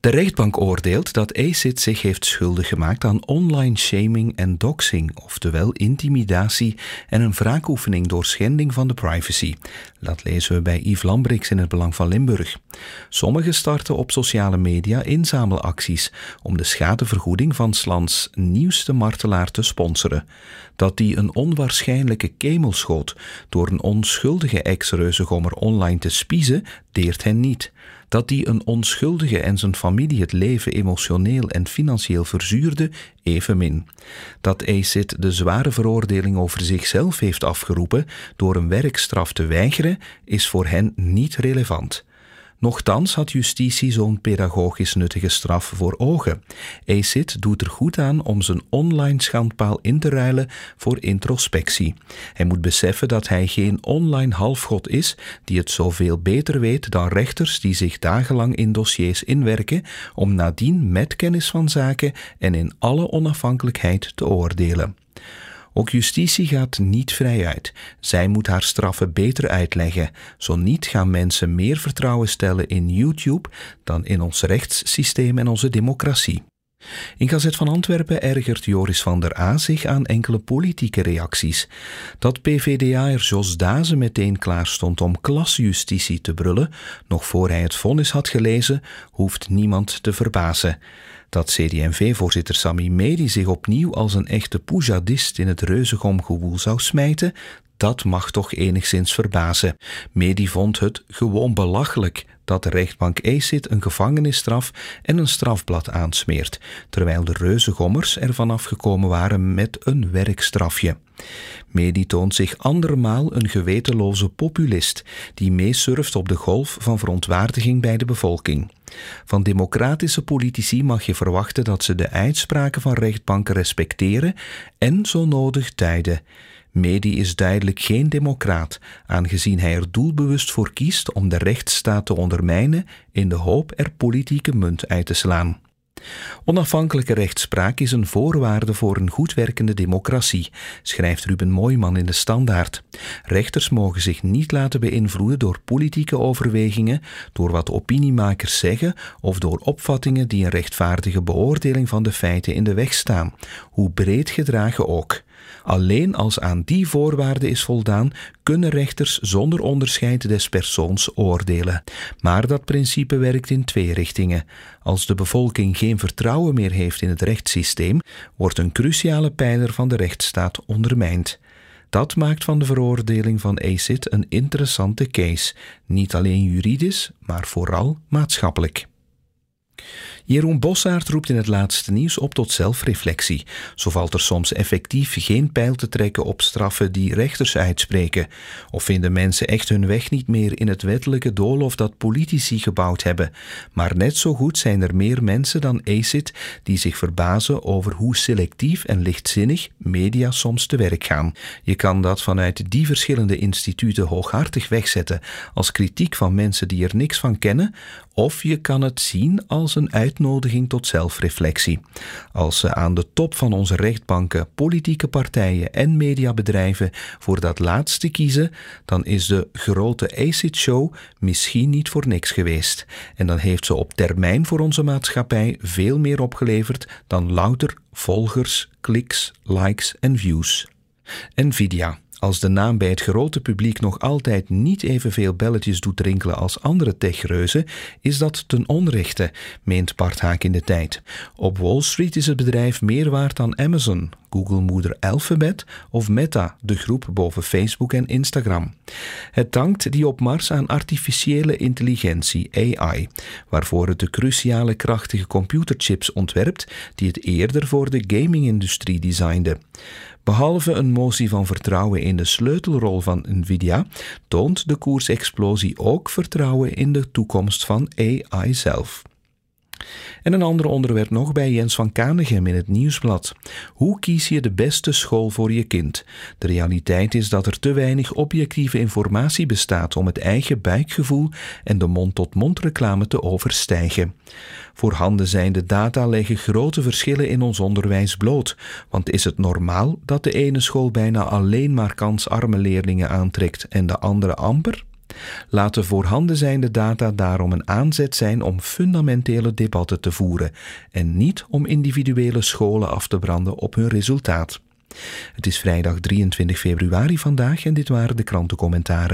De rechtbank oordeelt dat ACID zich heeft schuldig gemaakt aan online shaming en doxing, oftewel intimidatie en een wraakoefening door schending van de privacy. Dat lezen we bij Yves Lambrix in het Belang van Limburg. Sommigen starten op sociale media inzamelacties om de schadevergoeding van Slans nieuwste martelaar te sponsoren. Dat die een onwaarschijnlijke kemel schoot door een onschuldige ex-reuzegommer online te spiezen, deert hen niet dat die een onschuldige en zijn familie het leven emotioneel en financieel verzuurde, evenmin. Dat ACID de zware veroordeling over zichzelf heeft afgeroepen door een werkstraf te weigeren, is voor hen niet relevant. Nochtans had justitie zo'n pedagogisch nuttige straf voor ogen. ACID doet er goed aan om zijn online schandpaal in te ruilen voor introspectie. Hij moet beseffen dat hij geen online halfgod is die het zoveel beter weet dan rechters die zich dagenlang in dossiers inwerken om nadien met kennis van zaken en in alle onafhankelijkheid te oordelen. Ook justitie gaat niet vrij uit. Zij moet haar straffen beter uitleggen. Zo niet gaan mensen meer vertrouwen stellen in YouTube dan in ons rechtssysteem en onze democratie. In Gazet van Antwerpen ergert Joris van der A zich aan enkele politieke reacties. Dat PVDA'er Jos Dazen meteen klaar stond om klasjustitie te brullen, nog voor hij het vonnis had gelezen, hoeft niemand te verbazen. Dat CD&V-voorzitter Sami Medi zich opnieuw als een echte poujadist in het reuzegomgewoel zou smijten, dat mag toch enigszins verbazen. Medi vond het gewoon belachelijk dat de rechtbank ECIT een gevangenisstraf en een strafblad aansmeert, terwijl de reuzegommers ervan afgekomen waren met een werkstrafje. Medi toont zich andermaal een gewetenloze populist die meesurft op de golf van verontwaardiging bij de bevolking. Van democratische politici mag je verwachten dat ze de uitspraken van rechtbanken respecteren en zo nodig duiden. Medi is duidelijk geen democraat, aangezien hij er doelbewust voor kiest om de rechtsstaat te ondermijnen in de hoop er politieke munt uit te slaan. Onafhankelijke rechtspraak is een voorwaarde voor een goed werkende democratie, schrijft Ruben Mooiman in de Standaard. Rechters mogen zich niet laten beïnvloeden door politieke overwegingen, door wat opiniemakers zeggen of door opvattingen die een rechtvaardige beoordeling van de feiten in de weg staan, hoe breed gedragen ook. Alleen als aan die voorwaarden is voldaan, kunnen rechters zonder onderscheid des persoons oordelen. Maar dat principe werkt in twee richtingen. Als de bevolking geen vertrouwen meer heeft in het rechtssysteem, wordt een cruciale pijler van de rechtsstaat ondermijnd. Dat maakt van de veroordeling van ACID een interessante case, niet alleen juridisch, maar vooral maatschappelijk. Jeroen Bossaert roept in het laatste nieuws op tot zelfreflectie. Zo valt er soms effectief geen pijl te trekken op straffen die rechters uitspreken. Of vinden mensen echt hun weg niet meer in het wettelijke doolhof dat politici gebouwd hebben. Maar net zo goed zijn er meer mensen dan ACID die zich verbazen over hoe selectief en lichtzinnig media soms te werk gaan. Je kan dat vanuit die verschillende instituten hooghartig wegzetten als kritiek van mensen die er niks van kennen, of je kan het zien als een uitnodiging tot zelfreflectie. Als ze aan de top van onze rechtbanken, politieke partijen en mediabedrijven voor dat laatste kiezen, dan is de grote ACID-show misschien niet voor niks geweest. En dan heeft ze op termijn voor onze maatschappij veel meer opgeleverd dan louter volgers, kliks, likes en views. Nvidia. Als de naam bij het grote publiek nog altijd niet evenveel belletjes doet rinkelen als andere techreuzen, is dat ten onrechte, meent Bart in de tijd. Op Wall Street is het bedrijf meer waard dan Amazon, Google-moeder Alphabet of Meta, de groep boven Facebook en Instagram. Het dankt die op Mars aan artificiële intelligentie, AI, waarvoor het de cruciale krachtige computerchips ontwerpt die het eerder voor de gaming-industrie designde. Behalve een motie van vertrouwen in de sleutelrol van Nvidia, toont de koersexplosie ook vertrouwen in de toekomst van AI zelf. En een ander onderwerp nog bij Jens van Kanegem in het Nieuwsblad. Hoe kies je de beste school voor je kind? De realiteit is dat er te weinig objectieve informatie bestaat om het eigen buikgevoel en de mond-tot-mond reclame te overstijgen. Voorhanden zijnde data leggen grote verschillen in ons onderwijs bloot, want is het normaal dat de ene school bijna alleen maar kansarme leerlingen aantrekt en de andere amper? Laat de voorhanden zijnde data daarom een aanzet zijn om fundamentele debatten te voeren en niet om individuele scholen af te branden op hun resultaat. Het is vrijdag 23 februari vandaag en dit waren de krantencommentaren.